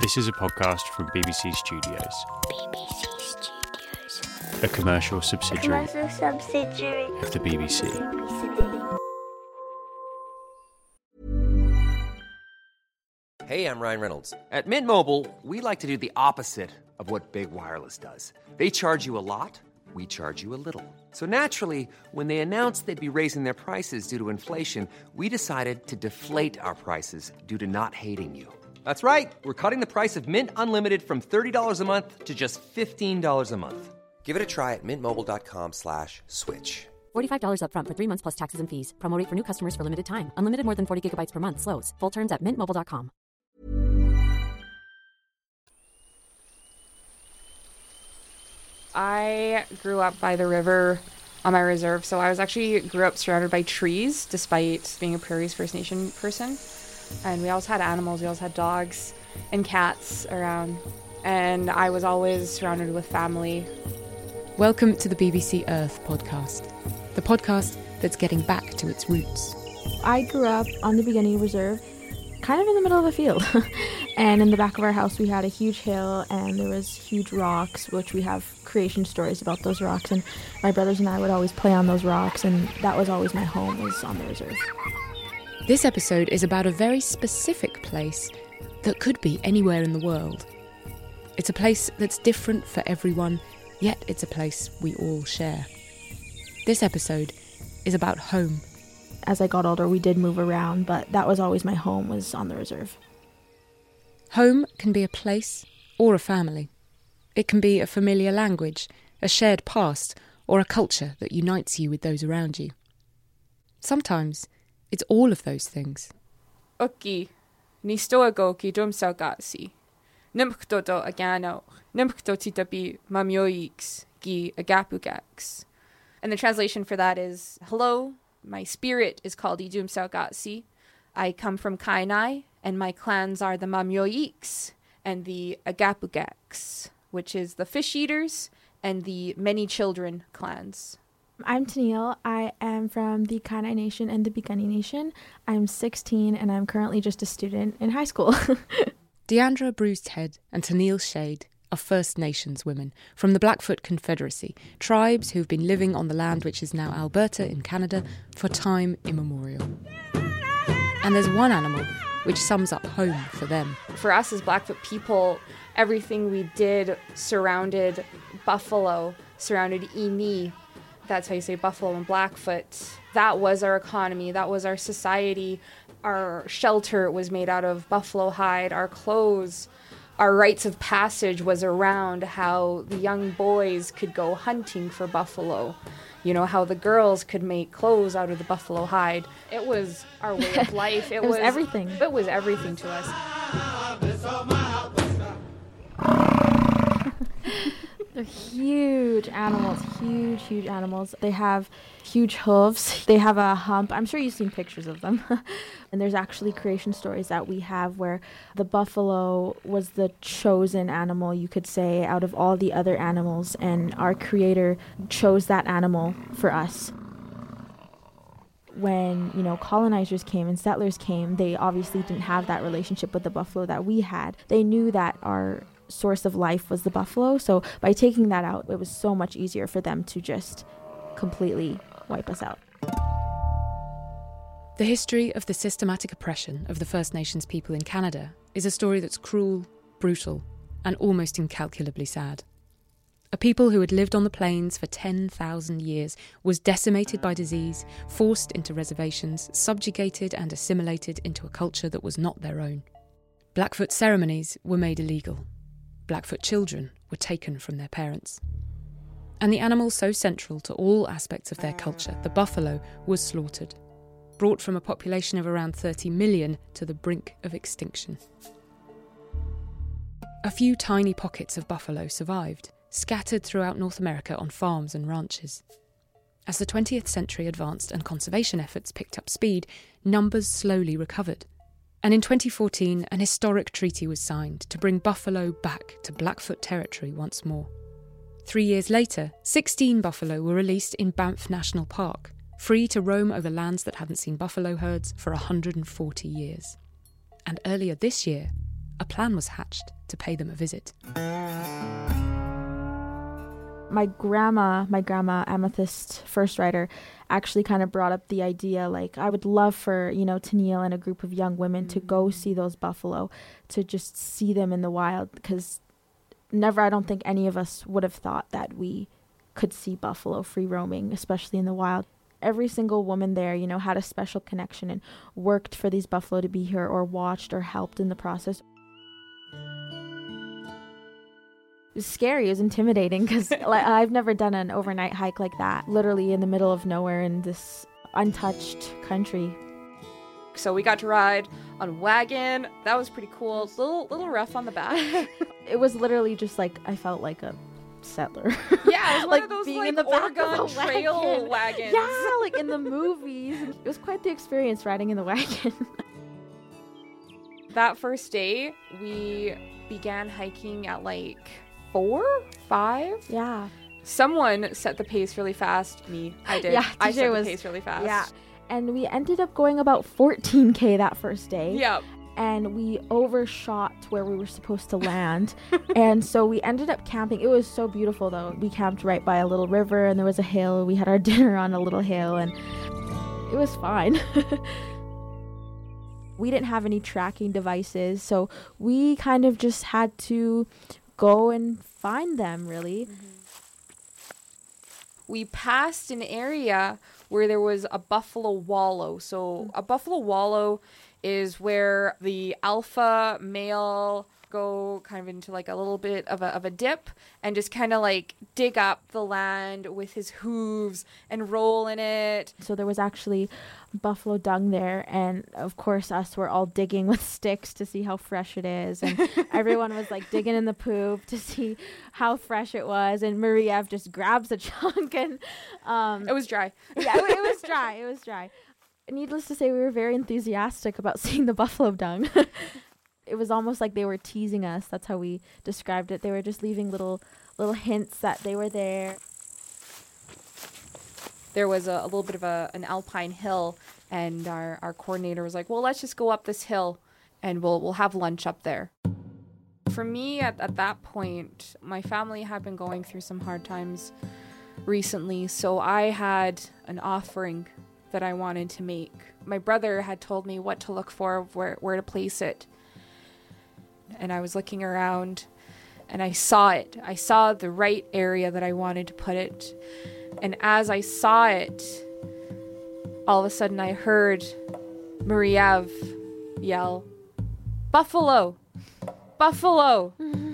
This is a podcast from BBC Studios, BBC Studios. a commercial subsidiary Commercial subsidiary. of the BBC. BBC. Hey, I'm Ryan Reynolds. At Mint Mobile, we like to do the opposite of what Big Wireless does. They charge you a lot, we charge you a little. So naturally, when they announced they'd be raising their prices due to inflation, we decided to deflate our prices due to not hating you. That's right. We're cutting the price of Mint Unlimited from $30 a month to just $15 a month. Give it a try at mintmobile.com slash switch. $45 upfront for three months plus taxes and fees. Promo rate for new customers for limited time. Unlimited more than 40 gigabytes per month. Slows. Full terms at mintmobile.com. I grew up by the river on my reserve, so I was actually grew up surrounded by trees, despite being a Prairies First Nation person. And we always had animals. We always had dogs and cats around, and I was always surrounded with family. Welcome to the BBC Earth podcast, the podcast that's getting back to its roots. I grew up on the Beginning Reserve, kind of in the middle of a field. and in the back of our house, we had a huge hill and there was huge rocks, which we have creation stories about those rocks. And my brothers and I would always play on those rocks, and that was always my home, was on the reserve. This episode is about a very specific place that could be anywhere in the world. It's a place that's different for everyone, yet it's a place we all share. This episode is about home. As I got older, we did move around, but that was always my home, was on the reserve. Home can be a place or a family. It can be a familiar language, a shared past, or a culture that unites you with those around you. Sometimes it's all of those things. Uki, ni stoago ki dum saugasi. Nimktoto agano, nimkto titapi mamyoix gi agapugax. And the translation for that is Hello, my spirit is called Idum Saugatsi. I come from Kainai, and my clans are the Mamyoiks and the Agapugax, which is the fish eaters and the many children clans. I'm Tennille. I am from the Kainai Nation and the Piikani Nation. I'm 16 and I'm currently just a student in high school. Deandra Bruised Head and Tennille Shade are First Nations women from the Blackfoot Confederacy, tribes who've been living on the land which is now Alberta in Canada for time immemorial. And there's one animal which sums up home for them. For us as Blackfoot people, everything we did surrounded buffalo, surrounded Ini. That's how you say buffalo and Blackfoot. That was our economy, that was our society. Our shelter was made out of buffalo hide, our clothes our rites of passage was around how the young boys could go hunting for buffalo. You know, how the girls could make clothes out of the buffalo hide. It was our way of life. It, It was everything. It was everything to us. They're huge animals, huge, huge animals. They have huge hooves. They have a hump. I'm sure you've seen pictures of them. and there's actually creation stories that we have where the buffalo was the chosen animal, you could say, out of all the other animals. And our creator chose that animal for us. When, you know, colonizers came and settlers came, they obviously didn't have that relationship with the buffalo that we had. They knew that our source of life was the buffalo. So by taking that out, it was so much easier for them to just completely wipe us out. The history of the systematic oppression of the First Nations people in Canada is a story that's cruel, brutal, and almost incalculably sad. A people who had lived on the plains for 10,000 years was decimated by disease, forced into reservations, subjugated and assimilated into a culture that was not their own. Blackfoot ceremonies were made illegal. Blackfoot children were taken from their parents. And the animal so central to all aspects of their culture, the buffalo, was slaughtered, brought from a population of around 30 million to the brink of extinction. A few tiny pockets of buffalo survived, scattered throughout North America on farms and ranches. As the 20th century advanced and conservation efforts picked up speed, numbers slowly recovered. And in 2014, an historic treaty was signed to bring buffalo back to Blackfoot territory once more. Three years later, 16 buffalo were released in Banff National Park, free to roam over lands that hadn't seen buffalo herds for 140 years. And earlier this year, a plan was hatched to pay them a visit. My grandma, my grandma Amethyst First Rider, actually kind of brought up the idea like I would love for you know Tennille and a group of young women to go mm. see those buffalo, to just see them in the wild because never I don't think any of us would have thought that we could see buffalo free roaming, especially in the wild. Every single woman there, you know, had a special connection and worked for these buffalo to be here or watched or helped in the process. Was scary. It was intimidating because like, I've never done an overnight hike like that. Literally in the middle of nowhere in this untouched country. So we got to ride on wagon. That was pretty cool. Little little rough on the back. It was literally just like I felt like a settler. Yeah, it was one like of those being like in the back of Oregon a Trail wagon. wagons. Yeah, like in the movies. It was quite the experience riding in the wagon. That first day, we began hiking at like four, five. yeah. Someone set the pace really fast. Me, I did. Yeah, I set was- the pace really fast. Yeah. And we ended up going about 14k that first day. Yeah. and we overshot where we were supposed to land. and so we ended up camping. It was so beautiful though. We camped right by a little river and there was a hill. We had our dinner on a little hill and it was fine. we didn't have any tracking devices, so we kind of just had to go and find them really. Mm-hmm. we passed an area where there was a buffalo wallow. So a buffalo wallow is where the alpha male go kind of into like a little bit of a, of a dip and just kind of like dig up the land with his hooves and roll in it. So there was actually buffalo dung there, and of course, us were all digging with sticks to see how fresh it is, and everyone was like digging in the poop to see how fresh it was. And Maria just grabs a chunk, and um, It was dry. yeah, it, it was dry. It was dry. Needless to say, we were very enthusiastic about seeing the buffalo dung. It was almost like they were teasing us. That's how we described it. They were just leaving little little hints that they were there. there was a, a little bit of a, an alpine hill and our, our coordinator was like well let's just go up this hill and we'll we'll have lunch up there for me at, at that point my family had been going through some hard times recently so i had an offering that i wanted to make my brother had told me what to look for where, where to place it and i was looking around and i saw it i saw the right area that i wanted to put it and as I saw it, all of a sudden I heard Mariev yell, Buffalo! Buffalo! Mm-hmm.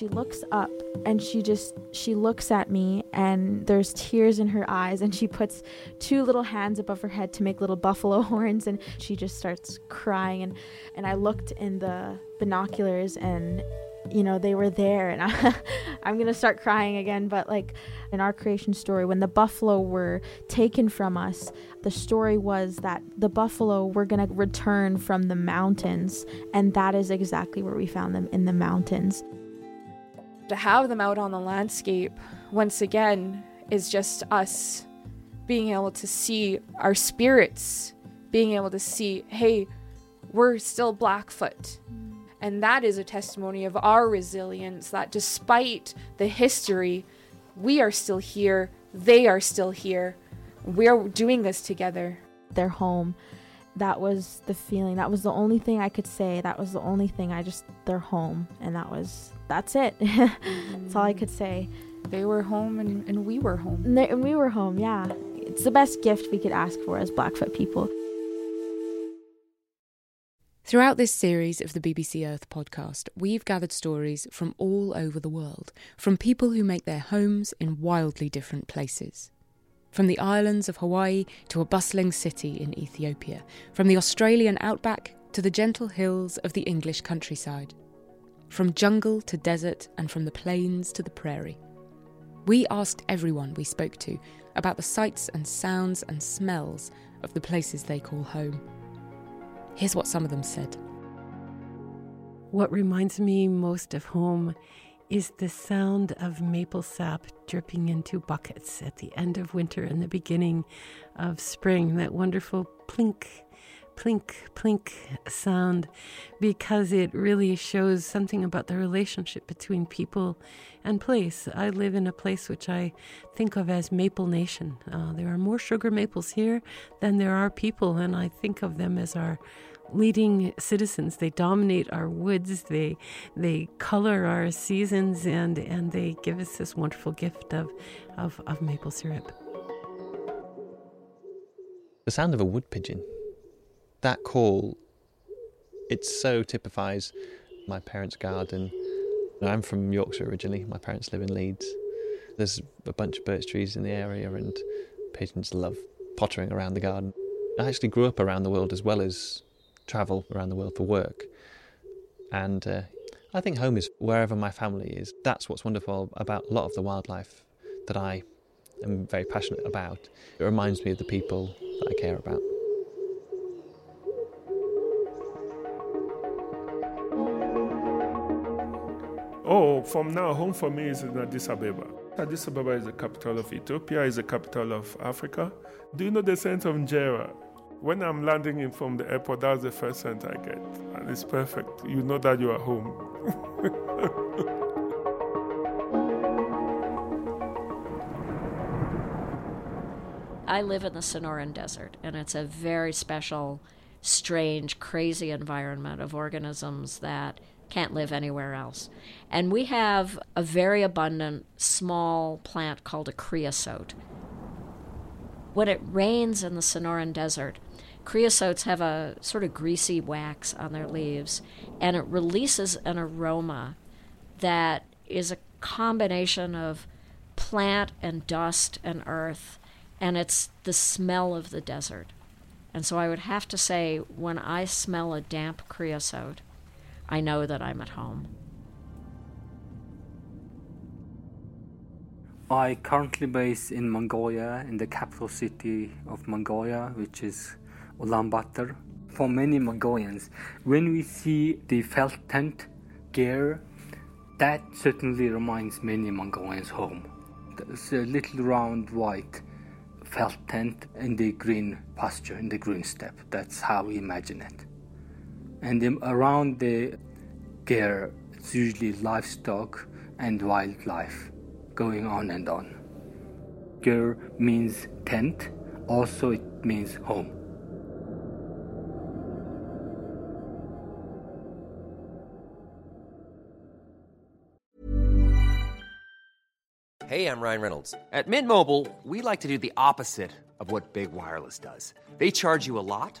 She looks up and she just she looks at me and there's tears in her eyes and she puts two little hands above her head to make little buffalo horns and she just starts crying. And and I looked in the binoculars and you know they were there and I, I'm gonna start crying again. But like in our creation story when the buffalo were taken from us the story was that the buffalo were gonna return from the mountains and that is exactly where we found them in the mountains To have them out on the landscape, once again, is just us being able to see our spirits, being able to see, hey, we're still Blackfoot. And that is a testimony of our resilience that despite the history, we are still here, they are still here. We're doing this together. their home. That was the feeling. That was the only thing I could say. That was the only thing I just their home, and that was that's it. that's all I could say. They were home and, and we were home. And, they, and we were home. Yeah, it's the best gift we could ask for as Blackfoot people. Throughout this series of the BBC Earth podcast, we've gathered stories from all over the world, from people who make their homes in wildly different places. From the islands of Hawaii to a bustling city in Ethiopia, from the Australian outback to the gentle hills of the English countryside, from jungle to desert and from the plains to the prairie. We asked everyone we spoke to about the sights and sounds and smells of the places they call home. Here's what some of them said. What reminds me most of home is the sound of maple sap dripping into buckets at the end of winter and the beginning of spring. That wonderful plink, plink, plink sound because it really shows something about the relationship between people and place. I live in a place which I think of as Maple Nation. Uh, there are more sugar maples here than there are people, and I think of them as our leading citizens. They dominate our woods. They they color our seasons, and and they give us this wonderful gift of of, of maple syrup. The sound of a wood pigeon. That call. It so typifies my parents' garden. I'm from Yorkshire originally. My parents live in Leeds. There's a bunch of birch trees in the area, and pigeons love pottering around the garden. I actually grew up around the world as well as travel around the world for work. And uh, I think home is wherever my family is. That's what's wonderful about a lot of the wildlife that I am very passionate about. It reminds me of the people that I care about. Oh, from now, home for me is in Addis Ababa. Addis Ababa is the capital of Ethiopia, is the capital of Africa. Do you know the scent of injera? When I'm landing in from the airport, that's the first scent I get. And it's perfect. You know that you are home. I live in the Sonoran Desert, and it's a very special, strange, crazy environment of organisms that can't live anywhere else. And we have a very abundant small plant called a creosote. When it rains in the Sonoran Desert, creosotes have a sort of greasy wax on their leaves, and it releases an aroma that is a combination of plant and dust and earth and it's the smell of the desert. And so I would have to say, when I smell a damp creosote, I know that I'm at home. I currently base in Mongolia, in the capital city of Mongolia, which is Ulaanbaatar. For many Mongolians, when we see the felt tent ger, that certainly reminds many Mongolians home. It's a little round white felt tent in the green pasture, in the green steppe. That's how we imagine it. And around the ger, it's usually livestock and wildlife going on and on. Ger means tent, also it means home. Hey, I'm Ryan Reynolds. At Mint Mobile, we like to do the opposite of what Big Wireless does. They charge you a lot,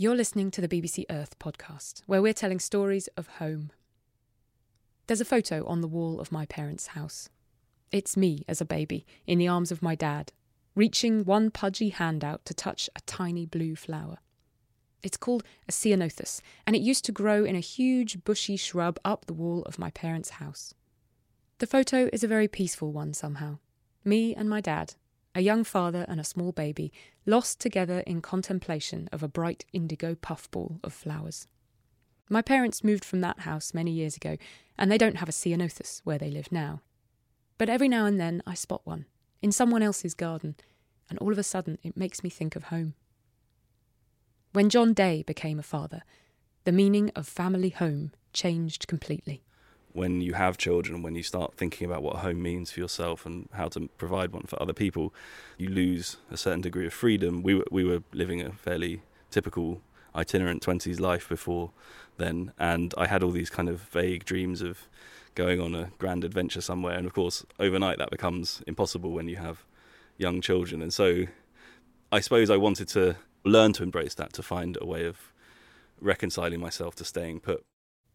You're listening to the BBC Earth podcast, where we're telling stories of home. There's a photo on the wall of my parents' house. It's me as a baby, in the arms of my dad, reaching one pudgy hand out to touch a tiny blue flower. It's called a ceanothus, and it used to grow in a huge bushy shrub up the wall of my parents' house. The photo is a very peaceful one somehow. Me and my dad, a young father and a small baby, lost together in contemplation of a bright indigo puffball of flowers. My parents moved from that house many years ago, and they don't have a ceanothus where they live now. But every now and then I spot one, in someone else's garden, and all of a sudden it makes me think of home. When Jon Day became a father, the meaning of family home changed completely. When you have children, when you start thinking about what home means for yourself and how to provide one for other people, you lose a certain degree of freedom. We were, we were living a fairly typical itinerant 20s life before then, and I had all these kind of vague dreams of going on a grand adventure somewhere. And of course, overnight that becomes impossible when you have young children. And so I suppose I wanted to learn to embrace that, to find a way of reconciling myself to staying put.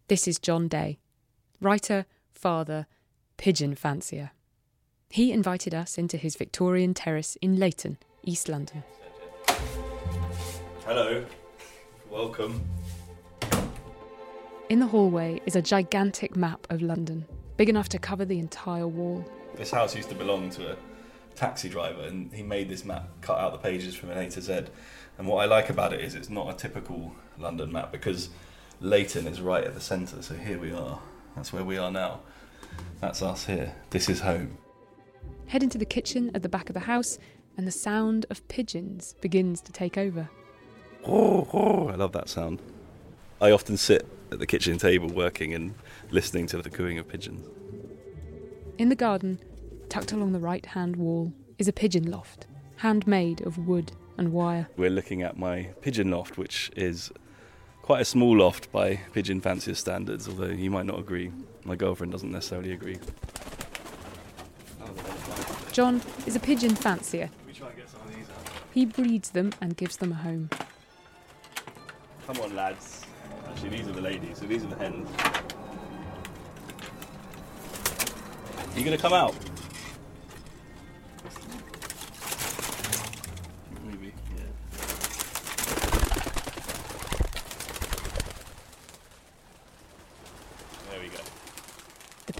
This is Jon Day, writer, father, pigeon fancier. He invited us into his Victorian terrace in Leyton, East London. Hello, welcome. In the hallway is a gigantic map of London, big enough to cover the entire wall. This house used to belong to a taxi driver, and he made this map, cut out the pages from an A to Z. And what I like about it is it's not a typical London map because Leyton is right at the centre. So here we are. That's where we are now. That's us here. This is home. Head into the kitchen at the back of the house, and the sound of pigeons begins to take over. Oh, oh, I love that sound. I often sit at the kitchen table working and listening to the cooing of pigeons. In the garden, tucked along the right hand wall, is a pigeon loft, handmade of wood and wire. We're looking at my pigeon loft, which is quite a small loft by pigeon fancier standards, although you might not agree. My girlfriend doesn't necessarily agree. Jon is a pigeon fancier. He breeds them and gives them a home. Come on, lads. Actually, these are the ladies, so these are the hens. Are you going to come out?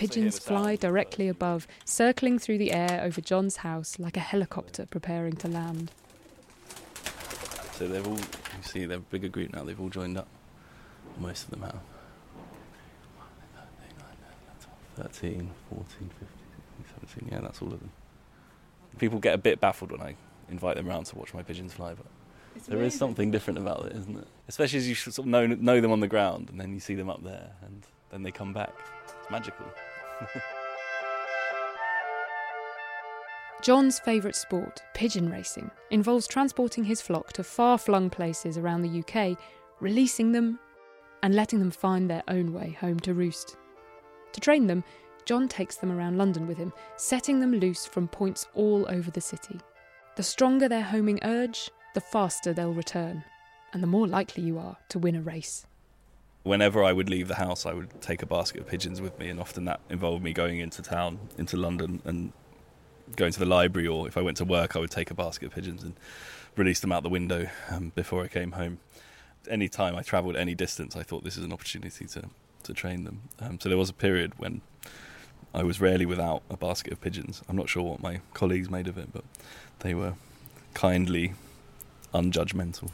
Pigeons fly directly above, circling through the air over Jon's house like a helicopter preparing to land. So they've all, you see, they're a bigger group now. They've all joined up. Most of them have. 13, 14, 15, 16, 17. Yeah, that's all of them. People get a bit baffled when I invite them around to watch my pigeons fly, but It's there is amazing. something different about it, isn't it? Especially as you sort of know, know them on the ground and then you see them up there and then they come back. It's magical. Jon's favourite sport, pigeon racing, involves transporting his flock to far flung places around the UK, releasing them, and letting them find their own way home to roost. To train them, John takes them around London with him, setting them loose from points all over the city. The stronger their homing urge, the faster they'll return, and the more likely you are to win a race. Whenever I would leave the house, I would take a basket of pigeons with me, and often that involved me going into town, into London, and going to the library, or if I went to work, I would take a basket of pigeons and release them out the window um, before I came home. Any time I travelled any distance, I thought this is an opportunity to, to train them. Um, so there was a period when I was rarely without a basket of pigeons. I'm not sure what my colleagues made of it, but they were kindly unjudgmental.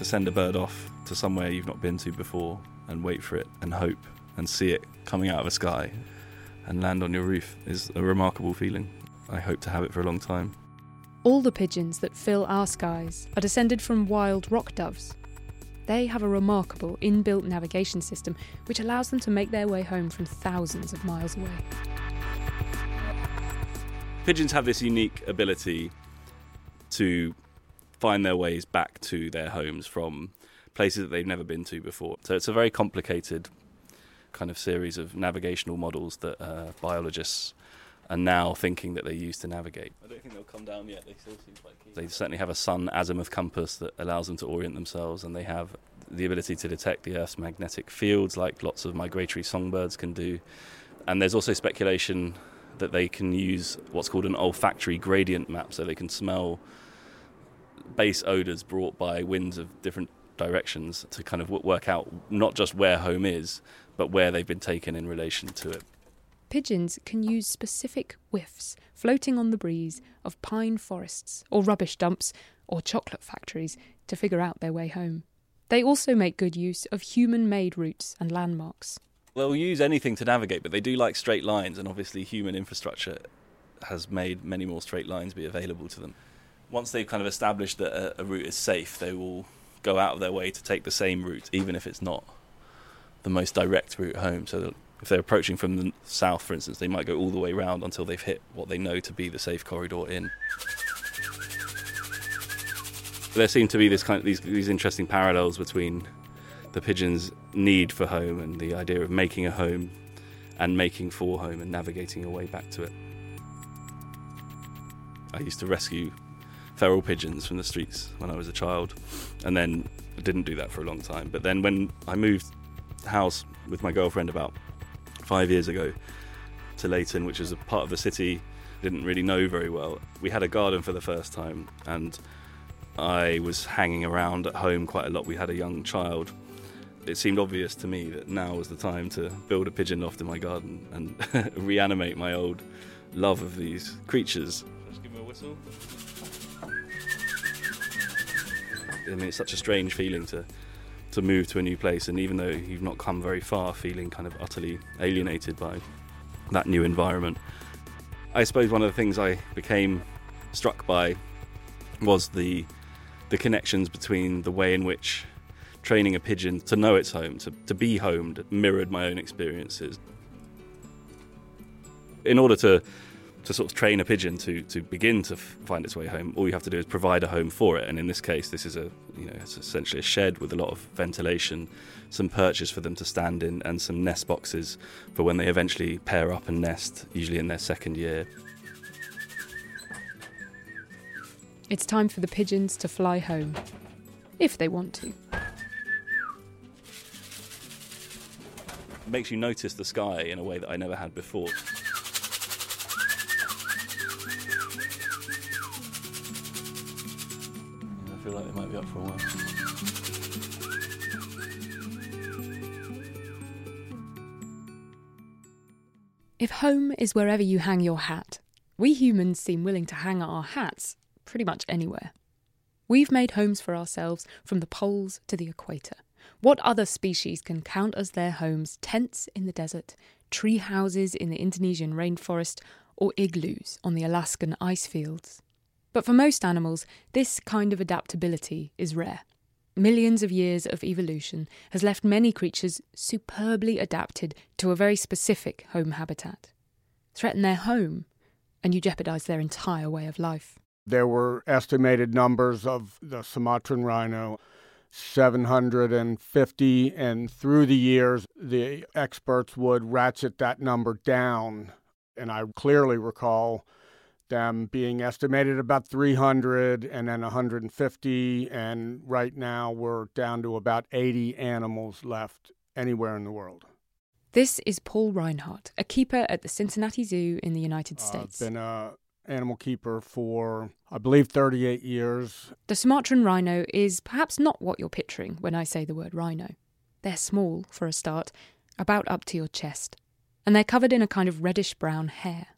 To send a bird off to somewhere you've not been to before and wait for it and hope and see it coming out of the sky and land on your roof is a remarkable feeling. I hope to have it for a long time. All the pigeons that fill our skies are descended from wild rock doves. They have a remarkable inbuilt navigation system which allows them to make their way home from thousands of miles away. Pigeons have this unique ability to find their ways back to their homes from places that they've never been to before. So it's a very complicated kind of series of navigational models that uh, biologists are now thinking that they use to navigate. I don't think they'll come down yet. They still seem quite keen. They certainly have a sun azimuth compass that allows them to orient themselves, and they have the ability to detect the Earth's magnetic fields, like lots of migratory songbirds can do. And there's also speculation that they can use what's called an olfactory gradient map, so they can smell base odors brought by winds of different directions to kind of work out not just where home is, but where they've been taken in relation to it. Pigeons can use specific whiffs floating on the breeze of pine forests or rubbish dumps or chocolate factories to figure out their way home. They also make good use of human made routes and landmarks. They'll use anything to navigate, but they do like straight lines, and obviously, human infrastructure has made many more straight lines be available to them. Once they've kind of established that a, a route is safe, they will go out of their way to take the same route, even if it's not the most direct route home. So if they're approaching from the south, for instance, they might go all the way round until they've hit what they know to be the safe corridor in. There seem to be this kind of these, these interesting parallels between the pigeon's need for home and the idea of making a home and making for home and navigating your way back to it. I used to rescue feral pigeons from the streets when I was a child, and then I didn't do that for a long time. But then when I moved house with my girlfriend about five years ago to Leyton, which is a part of the city I didn't really know very well, we had a garden for the first time, and I was hanging around at home quite a lot. We had a young child. It seemed obvious to me that now was the time to build a pigeon loft in my garden and reanimate my old love of these creatures. Just give me a whistle. I mean, it's such a strange feeling to to move to a new place, and even though you've not come very far, feeling kind of utterly alienated by that new environment. I suppose one of the things I became struck by was the the connections between the way in which training a pigeon to know its home, to, to be homed, mirrored my own experiences. In order to to sort of train a pigeon to, to begin to f- find its way home, all you have to do is provide a home for it. And in this case, this is a you know it's essentially a shed with a lot of ventilation, some perches for them to stand in, and some nest boxes for when they eventually pair up and nest, usually in their second year. It's time for the pigeons to fly home, if they want to. It makes you notice the sky in a way that I never had before. Home is wherever you hang your hat, we humans seem willing to hang our hats pretty much anywhere. We've made homes for ourselves from the poles to the equator. What other species can count as their homes tents in the desert, tree houses in the Indonesian rainforest, or igloos on the Alaskan ice fields? But for most animals, this kind of adaptability is rare. Millions of years of evolution has left many creatures superbly adapted to a very specific home habitat. Threaten their home, and you jeopardize their entire way of life. There were estimated numbers of the Sumatran rhino, 750, and through the years, the experts would ratchet that number down. And I clearly recall them being estimated about 300 and then 150, and right now we're down to about 80 animals left anywhere in the world. This is Paul Reinhardt, a keeper at the Cincinnati Zoo in the United States. I've been a animal keeper for, I believe, 38 years. The Sumatran rhino is perhaps not what you're picturing when I say the word rhino. They're small, for a start, about up to your chest, and they're covered in a kind of reddish brown hair.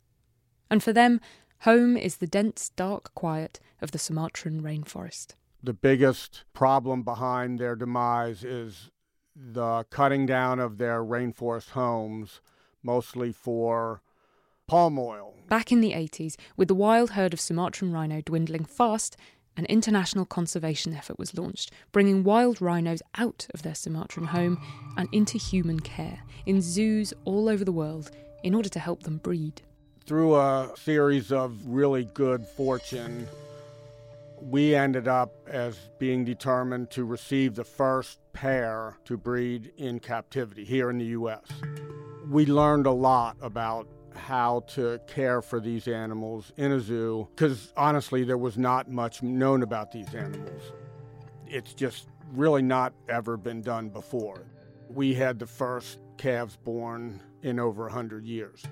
And for them, home is the dense, dark quiet of the Sumatran rainforest. The biggest problem behind their demise is the cutting down of their rainforest homes, mostly for palm oil. Back in the 80s, with the wild herd of Sumatran rhino dwindling fast, an international conservation effort was launched, bringing wild rhinos out of their Sumatran home and into human care in zoos all over the world in order to help them breed. Through a series of really good fortune, we ended up as being determined to receive the first pair to breed in captivity here in the U.S. We learned a lot about how to care for these animals in a zoo because honestly, there was not much known about these animals. It's just really not ever been done before. We had the first calves born in over 100 years.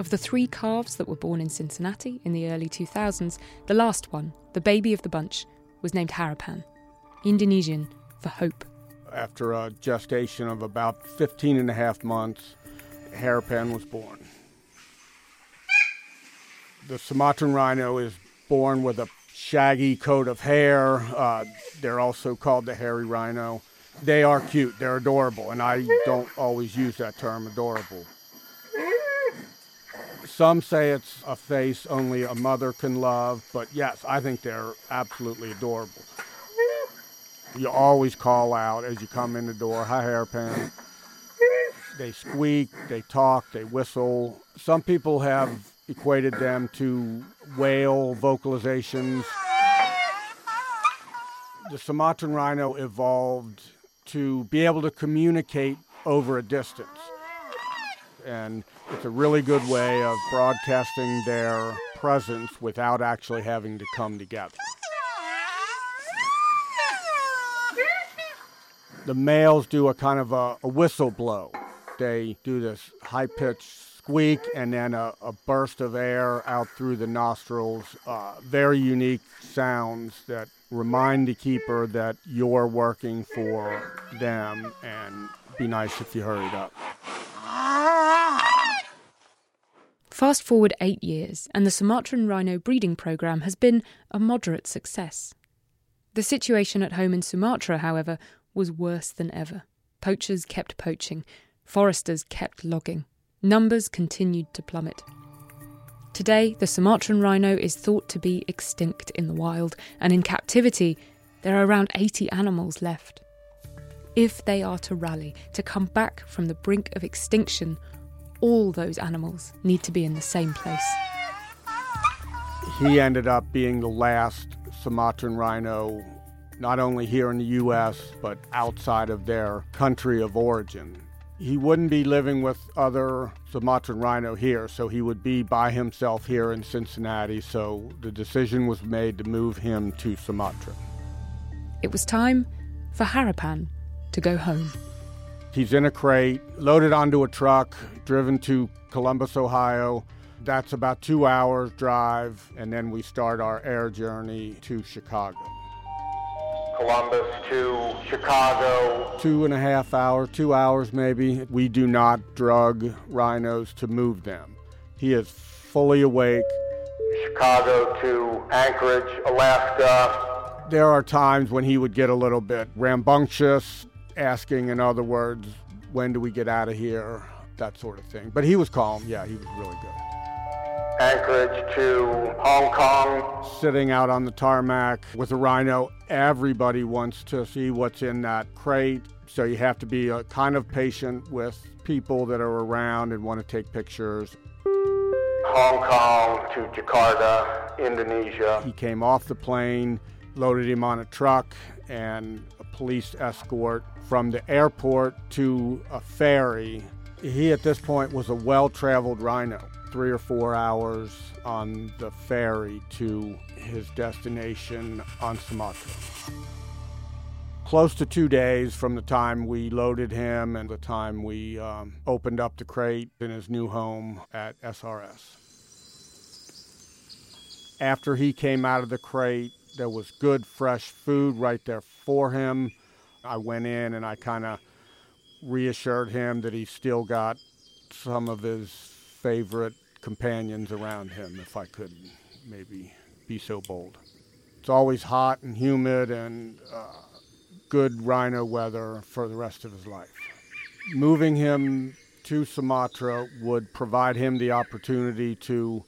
Of the three calves that were born in Cincinnati in the early 2000s, the last one, the baby of the bunch, was named Harapan, Indonesian for hope. After a gestation of about 15 and a half months, Harapan was born. The Sumatran rhino is born with a shaggy coat of hair. Uh, they're also called the hairy rhino. They are cute. They're adorable, and I don't always use that term, adorable. Some say it's a face only a mother can love, but yes, I think they're absolutely adorable. You always call out as you come in the door, hi, Harapan. They squeak, they talk, they whistle. Some people have equated them to whale vocalizations. The Sumatran rhino evolved to be able to communicate over a distance. And it's a really good way of broadcasting their presence without actually having to come together. The males do a kind of a, a whistle blow. They do this high pitched squeak and then a, a, burst of air out through the nostrils. Uh, very unique sounds that remind the keeper that you're working for them and be nice if you hurried up. Fast forward eight years, and the Sumatran rhino breeding program has been a moderate success. The situation at home in Sumatra, however, was worse than ever. Poachers kept poaching, foresters kept logging, numbers continued to plummet. Today, the Sumatran rhino is thought to be extinct in the wild, and in captivity, there are around 80 animals left. If they are to rally, to come back from the brink of extinction, all those animals need to be in the same place. He ended up being the last Sumatran rhino, not only here in the U.S., but outside of their country of origin. He wouldn't be living with other Sumatran rhino here, so he would be by himself here in Cincinnati. So the decision was made to move him to Sumatra. It was time for Harapan to go home. He's in a crate, loaded onto a truck, driven to Columbus, Ohio. That's about two hours drive, and then we start our air journey to Chicago. Columbus to Chicago. Two and a half hours, two hours maybe. We do not drug rhinos to move them. He is fully awake. Chicago to Anchorage, Alaska. There are times when he would get a little bit rambunctious, asking, in other words, when do we get out of here? That sort of thing. But he was calm. Yeah, he was really good. Anchorage to Hong Kong. Sitting out on the tarmac with a rhino, everybody wants to see what's in that crate. So you have to be a kind of patient with people that are around and want to take pictures. Hong Kong to Jakarta, Indonesia. He came off the plane, loaded him on a truck, and a police escort from the airport to a ferry. He, at this point, was a well traveled rhino. Three or four hours on the ferry to his destination on Sumatra. Close to two days from the time we loaded him and the time we um, opened up the crate in his new home at SRS. After he came out of the crate, there was good, fresh food right there for him. I went in and I kind of reassured him that he still got some of his favorite companions around him, if I could maybe be so bold. It's always hot and humid and uh, good rhino weather for the rest of his life. Moving him to Sumatra would provide him the opportunity to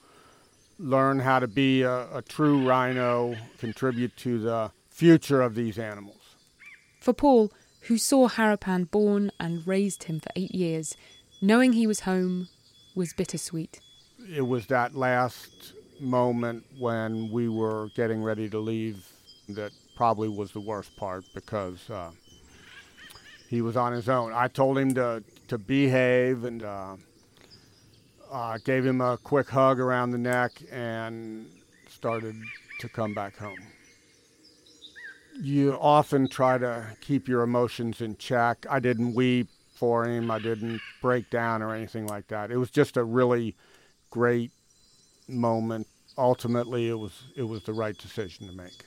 learn how to be a, a true rhino, contribute to the future of these animals. For Paul, who saw Harapan born and raised him for eight years, knowing he was home was bittersweet. It was that last moment when we were getting ready to leave that probably was the worst part because uh, he was on his own. I told him to, to behave and uh, uh, gave him a quick hug around the neck and started to come back home. You often try to keep your emotions in check. I didn't weep for him, I didn't break down or anything like that. It was just a really great moment. Ultimately, it was, it was the right decision to make.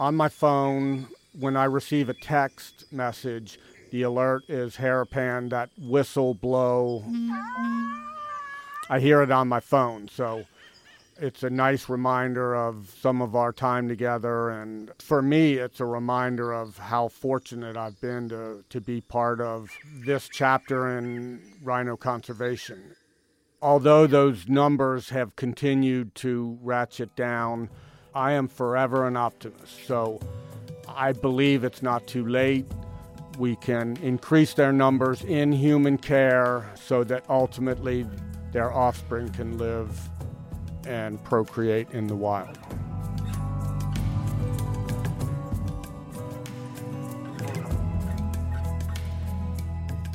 On my phone, when I receive a text message, the alert is Harapan, that whistle blow. I hear it on my phone. So It's a nice reminder of some of our time together. And for me, it's a reminder of how fortunate I've been to, to be part of this chapter in rhino conservation. Although those numbers have continued to ratchet down, I am forever an optimist. So I believe it's not too late. We can increase their numbers in human care so that ultimately their offspring can live and procreate in the wild.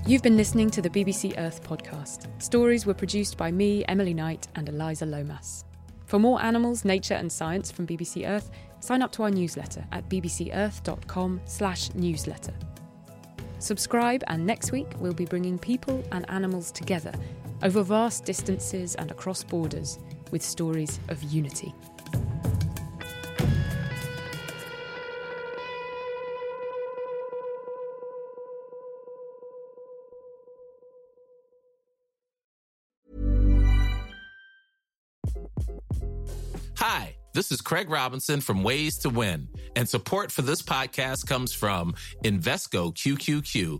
You've been listening to the BBC Earth podcast. Stories were produced by me, Emily Knight, and Eliza Lomas. For more animals, nature, and science from BBC Earth, sign up to our newsletter at bbcearth.com/newsletter. Subscribe, and next week we'll be bringing people and animals together over vast distances and across borders with stories of unity. Hi, this is Craig Robinson from Ways to Win, and support for this podcast comes from Invesco QQQ,